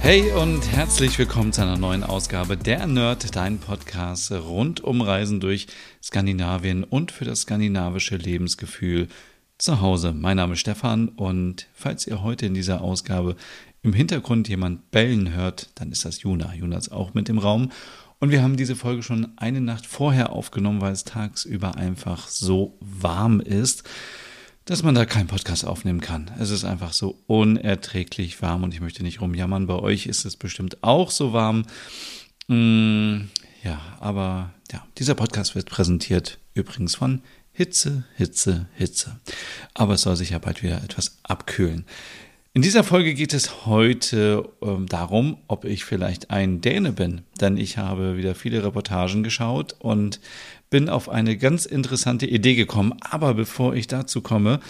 Hey und herzlich willkommen zu einer neuen Ausgabe der Nerd, dein Podcast rund um Reisen durch Skandinavien und für das skandinavische Lebensgefühl zu Hause. Mein Name ist Stefan und falls ihr heute in dieser Ausgabe im Hintergrund jemand bellen hört, dann ist das Juna. Juna ist auch mit im Raum und wir haben diese Folge schon eine Nacht vorher aufgenommen, weil es tagsüber einfach so warm ist dass man da keinen Podcast aufnehmen kann. Es ist einfach so unerträglich warm und ich möchte nicht rumjammern. Bei euch ist es bestimmt auch so warm. Mm, ja, aber ja, dieser Podcast wird präsentiert übrigens von Hitze, Hitze, Hitze. Aber es soll sich ja bald wieder etwas abkühlen. In dieser Folge geht es heute ähm, darum, ob ich vielleicht ein Däne bin. Denn ich habe wieder viele Reportagen geschaut und bin auf eine ganz interessante Idee gekommen. Aber bevor ich dazu komme,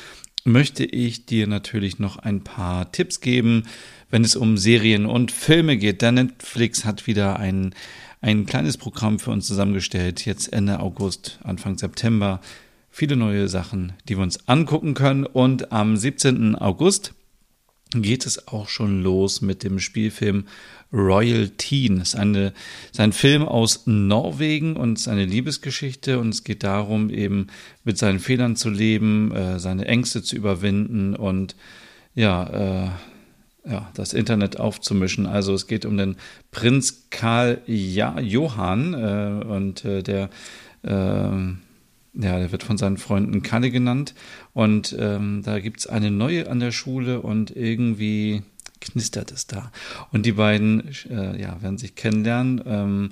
möchte ich dir natürlich noch ein paar Tipps geben, wenn es um Serien und Filme geht. Denn Netflix hat wieder ein, ein kleines Programm für uns zusammengestellt, jetzt Ende August, Anfang September. Viele neue Sachen, die wir uns angucken können. Und am 17. August geht es auch schon los mit dem Spielfilm Royal Teen. Das ist, eine, ist ein Film aus Norwegen und seine Liebesgeschichte und es geht darum, eben mit seinen Fehlern zu leben, äh, seine Ängste zu überwinden und ja, äh, ja, das Internet aufzumischen. Also es geht um den Prinz Karl ja Johann äh, und äh, der äh, ja, der wird von seinen Freunden Kalle genannt. Und ähm, da gibt es eine neue an der Schule und irgendwie knistert es da. Und die beiden äh, ja, werden sich kennenlernen. Ähm,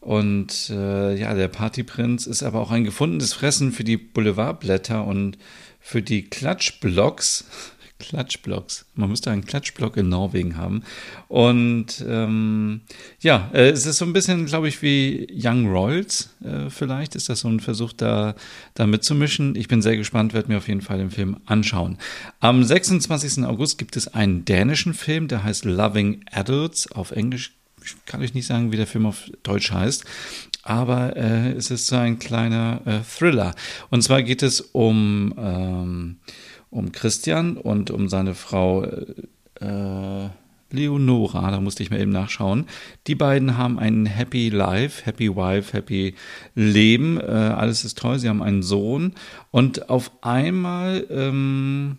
und äh, ja, der Partyprinz ist aber auch ein gefundenes Fressen für die Boulevardblätter und für die Klatschblocks. Klatschblocks. Man müsste einen Klatschblock in Norwegen haben. Und ähm, ja, äh, es ist so ein bisschen, glaube ich, wie Young Royals. Äh, vielleicht ist das so ein Versuch, da, da mitzumischen. Ich bin sehr gespannt, werde mir auf jeden Fall den Film anschauen. Am 26. August gibt es einen dänischen Film, der heißt Loving Adults. Auf Englisch kann ich nicht sagen, wie der Film auf Deutsch heißt aber äh, es ist so ein kleiner äh, Thriller. Und zwar geht es um ähm, um Christian und um seine Frau äh, Leonora, da musste ich mir eben nachschauen. Die beiden haben ein Happy Life, Happy Wife, Happy Leben. Äh, alles ist toll. Sie haben einen Sohn und auf einmal ähm,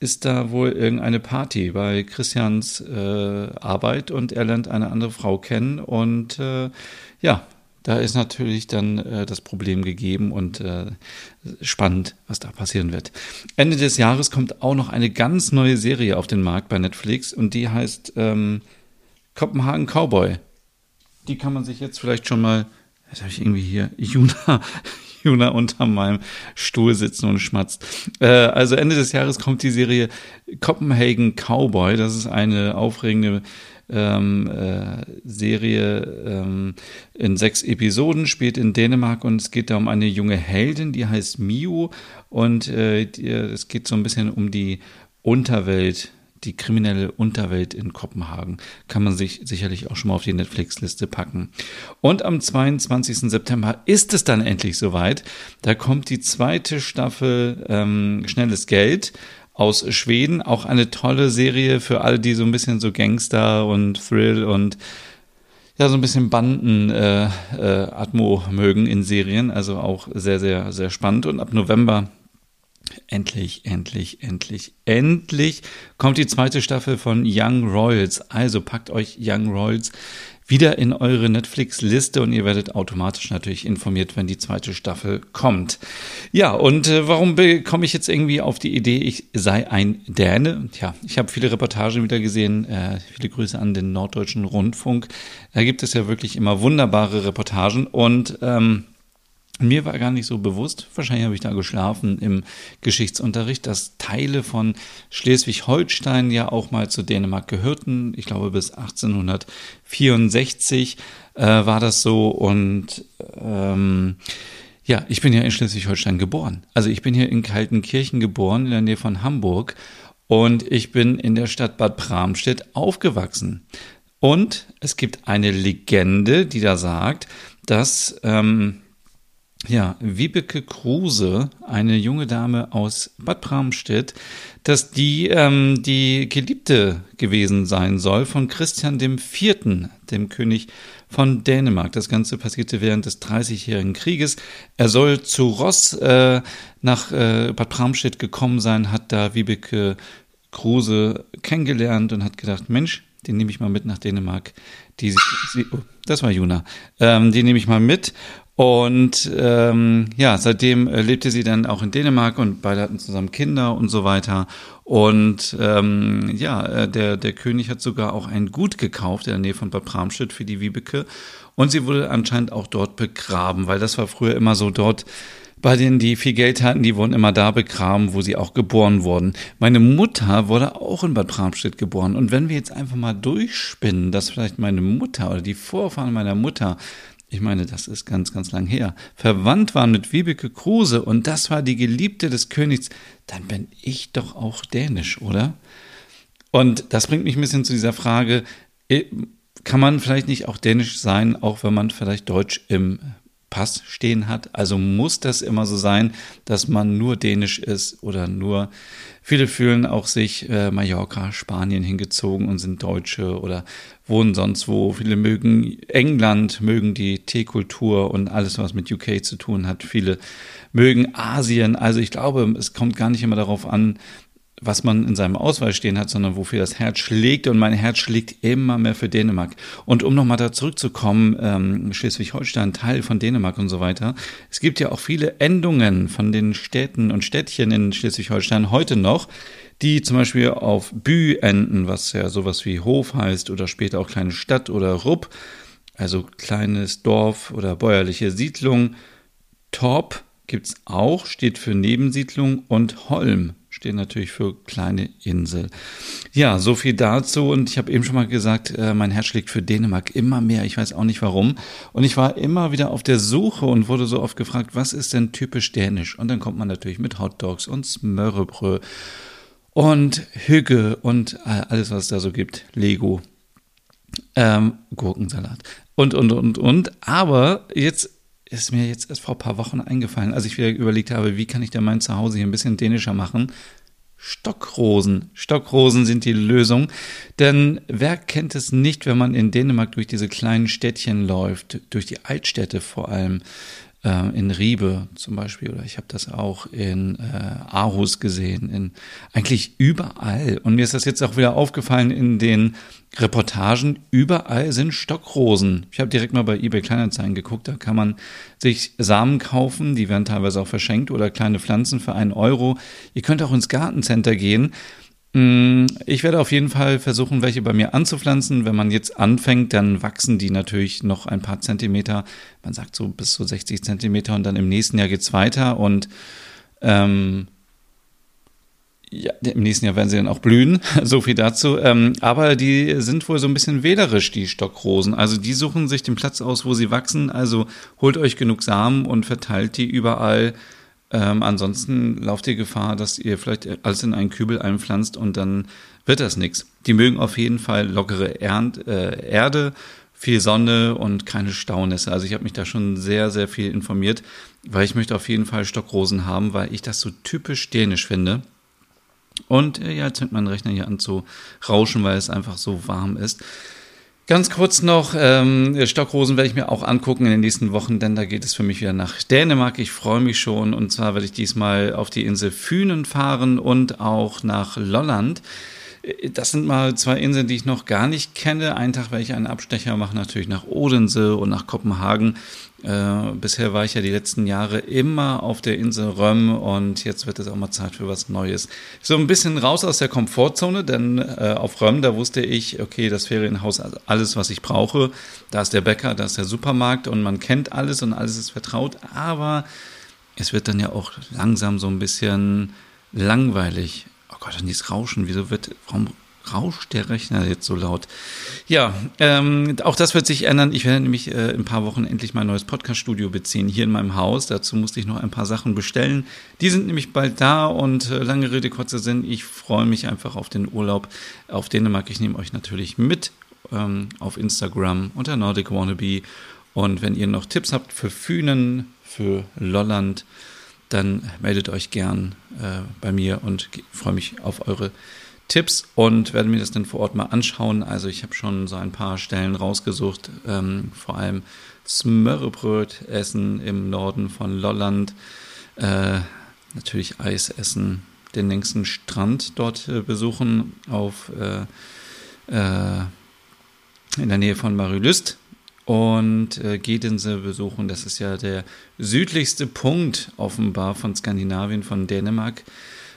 ist da wohl irgendeine Party bei Christians äh, Arbeit und er lernt eine andere Frau kennen und äh, ja, da ist natürlich dann äh, das Problem gegeben und äh, spannend, was da passieren wird. Ende des Jahres kommt auch noch eine ganz neue Serie auf den Markt bei Netflix und die heißt ähm, Kopenhagen Cowboy. Die kann man sich jetzt vielleicht schon mal, jetzt habe ich irgendwie hier Juna, Juna unter meinem Stuhl sitzen und schmatzt. Äh, also Ende des Jahres kommt die Serie Copenhagen Cowboy. Das ist eine aufregende ähm, äh, Serie ähm, in sechs Episoden, spielt in Dänemark und es geht da um eine junge Heldin, die heißt Miu und äh, die, es geht so ein bisschen um die Unterwelt die kriminelle Unterwelt in Kopenhagen. Kann man sich sicherlich auch schon mal auf die Netflix-Liste packen. Und am 22. September ist es dann endlich soweit. Da kommt die zweite Staffel ähm, Schnelles Geld aus Schweden. Auch eine tolle Serie für alle, die so ein bisschen so Gangster und Thrill und ja, so ein bisschen Banden-Atmo äh, äh, mögen in Serien. Also auch sehr, sehr, sehr spannend. Und ab November endlich, endlich, endlich, endlich kommt die zweite Staffel von Young Royals. Also packt euch Young Royals wieder in eure Netflix-Liste und ihr werdet automatisch natürlich informiert, wenn die zweite Staffel kommt. Ja, und äh, warum komme ich jetzt irgendwie auf die Idee, ich sei ein Däne? Tja, ich habe viele Reportagen wieder gesehen. Äh, viele Grüße an den Norddeutschen Rundfunk. Da gibt es ja wirklich immer wunderbare Reportagen und ähm, Mir war gar nicht so bewusst, wahrscheinlich habe ich da geschlafen im Geschichtsunterricht, dass Teile von Schleswig-Holstein ja auch mal zu Dänemark gehörten. Ich glaube, bis 1864 äh, war das so. Und ähm, ja, ich bin ja in Schleswig-Holstein geboren. Also ich bin hier in Kaltenkirchen geboren, in der Nähe von Hamburg. Und ich bin in der Stadt Bad Bramstedt aufgewachsen. Und es gibt eine Legende, die da sagt, dass ähm, ja, Wiebeke Kruse, eine junge Dame aus Bad Bramstedt, dass die ähm, die Geliebte gewesen sein soll von Christian IV., dem König von Dänemark. Das Ganze passierte während des Dreißigjährigen Krieges. Er soll zu Ross äh, nach äh, Bad Bramstedt gekommen sein, hat da Wiebeke Kruse kennengelernt und hat gedacht, Mensch, den nehme ich mal mit nach Dänemark. Die, sie, oh, das war Juna. Ähm, die nehme ich mal mit und ähm, ja, seitdem äh, lebte sie dann auch in Dänemark und beide hatten zusammen Kinder und so weiter. Und ähm, ja, äh, der, der König hat sogar auch ein Gut gekauft in der Nähe von Bad Bramstedt für die Wiebeke. Und sie wurde anscheinend auch dort begraben, weil das war früher immer so dort. Bei denen, die viel Geld hatten, die wurden immer da begraben, wo sie auch geboren wurden. Meine Mutter wurde auch in Bad Bramstedt geboren. Und wenn wir jetzt einfach mal durchspinnen, dass vielleicht meine Mutter oder die Vorfahren meiner Mutter ich meine, das ist ganz, ganz lang her, verwandt waren mit Wiebeke Kruse und das war die Geliebte des Königs, dann bin ich doch auch dänisch, oder? Und das bringt mich ein bisschen zu dieser Frage, äh, kann man vielleicht nicht auch dänisch sein, auch wenn man vielleicht Deutsch im Pass stehen hat? Also muss das immer so sein, dass man nur dänisch ist oder nur Viele fühlen auch sich äh, Mallorca, Spanien hingezogen und sind Deutsche oder wohnen sonst wo. Viele mögen England, mögen die Teekultur und alles, was mit UK zu tun hat. Viele mögen Asien. Also ich glaube, es kommt gar nicht immer darauf an, was man in seinem Ausweis stehen hat, sondern wofür das Herz schlägt. Und mein Herz schlägt immer mehr für Dänemark. Und um nochmal da zurückzukommen, ähm, Schleswig-Holstein, Teil von Dänemark und so weiter. Es gibt ja auch viele Endungen von den Städten und Städtchen in Schleswig-Holstein heute noch, die zum Beispiel auf Bü enden, was ja sowas wie Hof heißt oder später auch kleine Stadt oder Rupp, also kleines Dorf oder bäuerliche Siedlung. Torp gibt's auch, steht für Nebensiedlung und Holm stehen natürlich für kleine Insel. Ja, so viel dazu. Und ich habe eben schon mal gesagt, äh, mein Herz schlägt für Dänemark immer mehr. Ich weiß auch nicht warum. Und ich war immer wieder auf der Suche und wurde so oft gefragt, was ist denn typisch dänisch? Und dann kommt man natürlich mit Hotdogs und Smørrebrød und Hügge und alles, was es da so gibt. Lego. Ähm, Gurkensalat. Und, und, und, und. Aber jetzt ist mir jetzt erst vor ein paar Wochen eingefallen, als ich wieder überlegt habe, wie kann ich denn mein Zuhause hier ein bisschen dänischer machen. Stockrosen. Stockrosen sind die Lösung. Denn wer kennt es nicht, wenn man in Dänemark durch diese kleinen Städtchen läuft, durch die Altstädte vor allem, äh, in Riebe zum Beispiel, oder ich habe das auch in äh, Aarhus gesehen, in eigentlich überall. Und mir ist das jetzt auch wieder aufgefallen in den Reportagen, überall sind Stockrosen. Ich habe direkt mal bei eBay Kleinanzeigen geguckt, da kann man sich Samen kaufen, die werden teilweise auch verschenkt oder kleine Pflanzen für einen Euro. Ihr könnt auch ins Gartencenter gehen ich werde auf jeden Fall versuchen, welche bei mir anzupflanzen. Wenn man jetzt anfängt, dann wachsen die natürlich noch ein paar Zentimeter. Man sagt so bis zu 60 Zentimeter und dann im nächsten Jahr geht's weiter und ähm, ja, im nächsten Jahr werden sie dann auch blühen, so viel dazu. Ähm, aber die sind wohl so ein bisschen wählerisch, die Stockrosen. Also die suchen sich den Platz aus, wo sie wachsen. Also holt euch genug Samen und verteilt die überall ähm, ansonsten lauft ihr Gefahr, dass ihr vielleicht alles in einen Kübel einpflanzt und dann wird das nichts. Die mögen auf jeden Fall lockere Ernd, äh, Erde, viel Sonne und keine Staunässe. Also ich habe mich da schon sehr, sehr viel informiert, weil ich möchte auf jeden Fall Stockrosen haben, weil ich das so typisch dänisch finde. Und äh, ja, jetzt fängt mein Rechner hier an zu rauschen, weil es einfach so warm ist. Ganz kurz noch, ähm, Stockrosen werde ich mir auch angucken in den nächsten Wochen, denn da geht es für mich wieder nach Dänemark. Ich freue mich schon und zwar werde ich diesmal auf die Insel Fünen fahren und auch nach Lolland. Das sind mal zwei Inseln, die ich noch gar nicht kenne. Einen Tag werde ich einen Abstecher machen, natürlich nach Odense und nach Kopenhagen. Äh, bisher war ich ja die letzten Jahre immer auf der Insel Röm und jetzt wird es auch mal Zeit für was Neues. So ein bisschen raus aus der Komfortzone, denn äh, auf Röm, da wusste ich, okay, das Ferienhaus, also alles, was ich brauche. Da ist der Bäcker, da ist der Supermarkt und man kennt alles und alles ist vertraut, aber es wird dann ja auch langsam so ein bisschen langweilig. Gott, und dieses Rauschen, wieso wird, warum rauscht der Rechner jetzt so laut? Ja, ähm, auch das wird sich ändern. Ich werde nämlich äh, in ein paar Wochen endlich mein neues Podcast-Studio beziehen, hier in meinem Haus. Dazu musste ich noch ein paar Sachen bestellen. Die sind nämlich bald da und äh, lange Rede, kurzer Sinn. Ich freue mich einfach auf den Urlaub auf Dänemark. Ich nehme euch natürlich mit ähm, auf Instagram unter Nordic Wannabe. Und wenn ihr noch Tipps habt für Fünen, für Lolland, dann meldet euch gern äh, bei mir und freue mich auf eure Tipps und werde mir das dann vor Ort mal anschauen. Also ich habe schon so ein paar Stellen rausgesucht, ähm, vor allem Smörrebröt essen im Norden von Lolland, äh, natürlich Eis essen, den längsten Strand dort äh, besuchen auf äh, äh in der Nähe von Marylüst und äh, Gedense besuchen. Das ist ja der südlichste Punkt offenbar von Skandinavien, von Dänemark.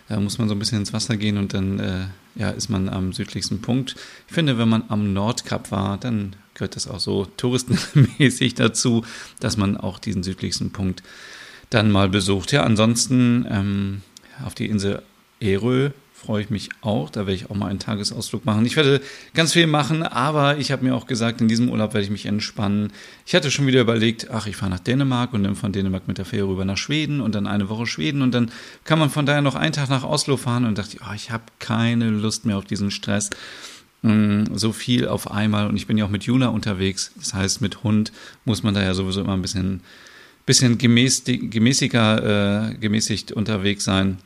Da muss man so ein bisschen ins Wasser gehen und dann äh, ja, ist man am südlichsten Punkt. Ich finde, wenn man am Nordkap war, dann gehört das auch so touristenmäßig dazu, dass man auch diesen südlichsten Punkt dann mal besucht. Ja, ansonsten ähm, auf die Insel Erö freue ich mich auch. Da werde ich auch mal einen Tagesausflug machen. Ich werde ganz viel machen, aber ich habe mir auch gesagt, in diesem Urlaub werde ich mich entspannen. Ich hatte schon wieder überlegt, ach, ich fahre nach Dänemark und dann von Dänemark mit der Fähre rüber nach Schweden und dann eine Woche Schweden und dann kann man von daher noch einen Tag nach Oslo fahren und dachte, oh, ich habe keine Lust mehr auf diesen Stress. Mm, so viel auf einmal und ich bin ja auch mit Juna unterwegs. Das heißt, mit Hund muss man da ja sowieso immer ein bisschen, bisschen gemäßiger, äh, gemäßigt unterwegs sein.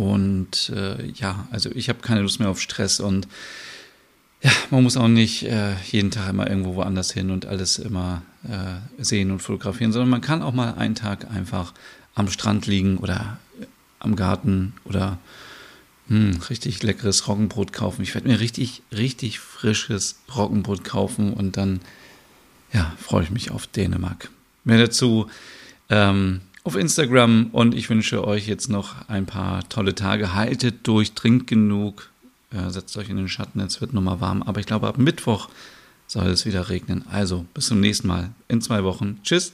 Und äh, ja, also ich habe keine Lust mehr auf Stress und ja, man muss auch nicht äh, jeden Tag immer irgendwo woanders hin und alles immer äh, sehen und fotografieren, sondern man kann auch mal einen Tag einfach am Strand liegen oder am Garten oder hm, richtig leckeres Roggenbrot kaufen. Ich werde mir richtig, richtig frisches Roggenbrot kaufen und dann, ja, freue ich mich auf Dänemark. Mehr dazu ähm, auf Instagram und ich wünsche euch jetzt noch ein paar tolle Tage. Haltet durch, trinkt genug, äh, setzt euch in den Schatten, es wird nochmal warm. Aber ich glaube, ab Mittwoch soll es wieder regnen. Also, bis zum nächsten Mal in zwei Wochen. Tschüss.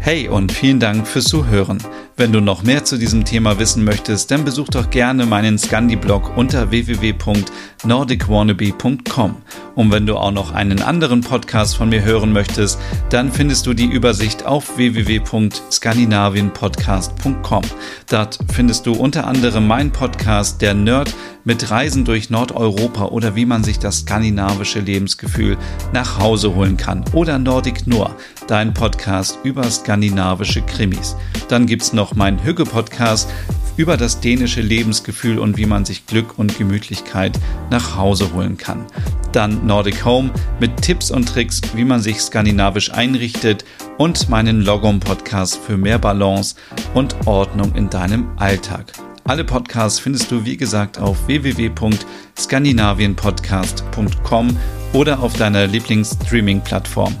Hey und vielen Dank fürs Zuhören. Wenn du noch mehr zu diesem Thema wissen möchtest, dann besuch doch gerne meinen Scandi-Blog unter www.nordicwannabe.com. Und wenn du auch noch einen anderen Podcast von mir hören möchtest, dann findest du die Übersicht auf www.skandinavienpodcast.com. Dort findest du unter anderem meinen Podcast Der Nerd mit Reisen durch Nordeuropa oder wie man sich das skandinavische Lebensgefühl nach Hause holen kann oder Nordic Nur, dein Podcast über skandinavische Krimis. Dann gibt's noch meinen Hügge-Podcast über das dänische Lebensgefühl und wie man sich Glück und Gemütlichkeit nach Hause holen kann. Dann Nordic Home mit Tipps und Tricks, wie man sich skandinavisch einrichtet und meinen Logom-Podcast für mehr Balance und Ordnung in deinem Alltag. Alle Podcasts findest du wie gesagt auf www.skandinavienpodcast.com oder auf deiner Lieblingsstreaming-Plattform.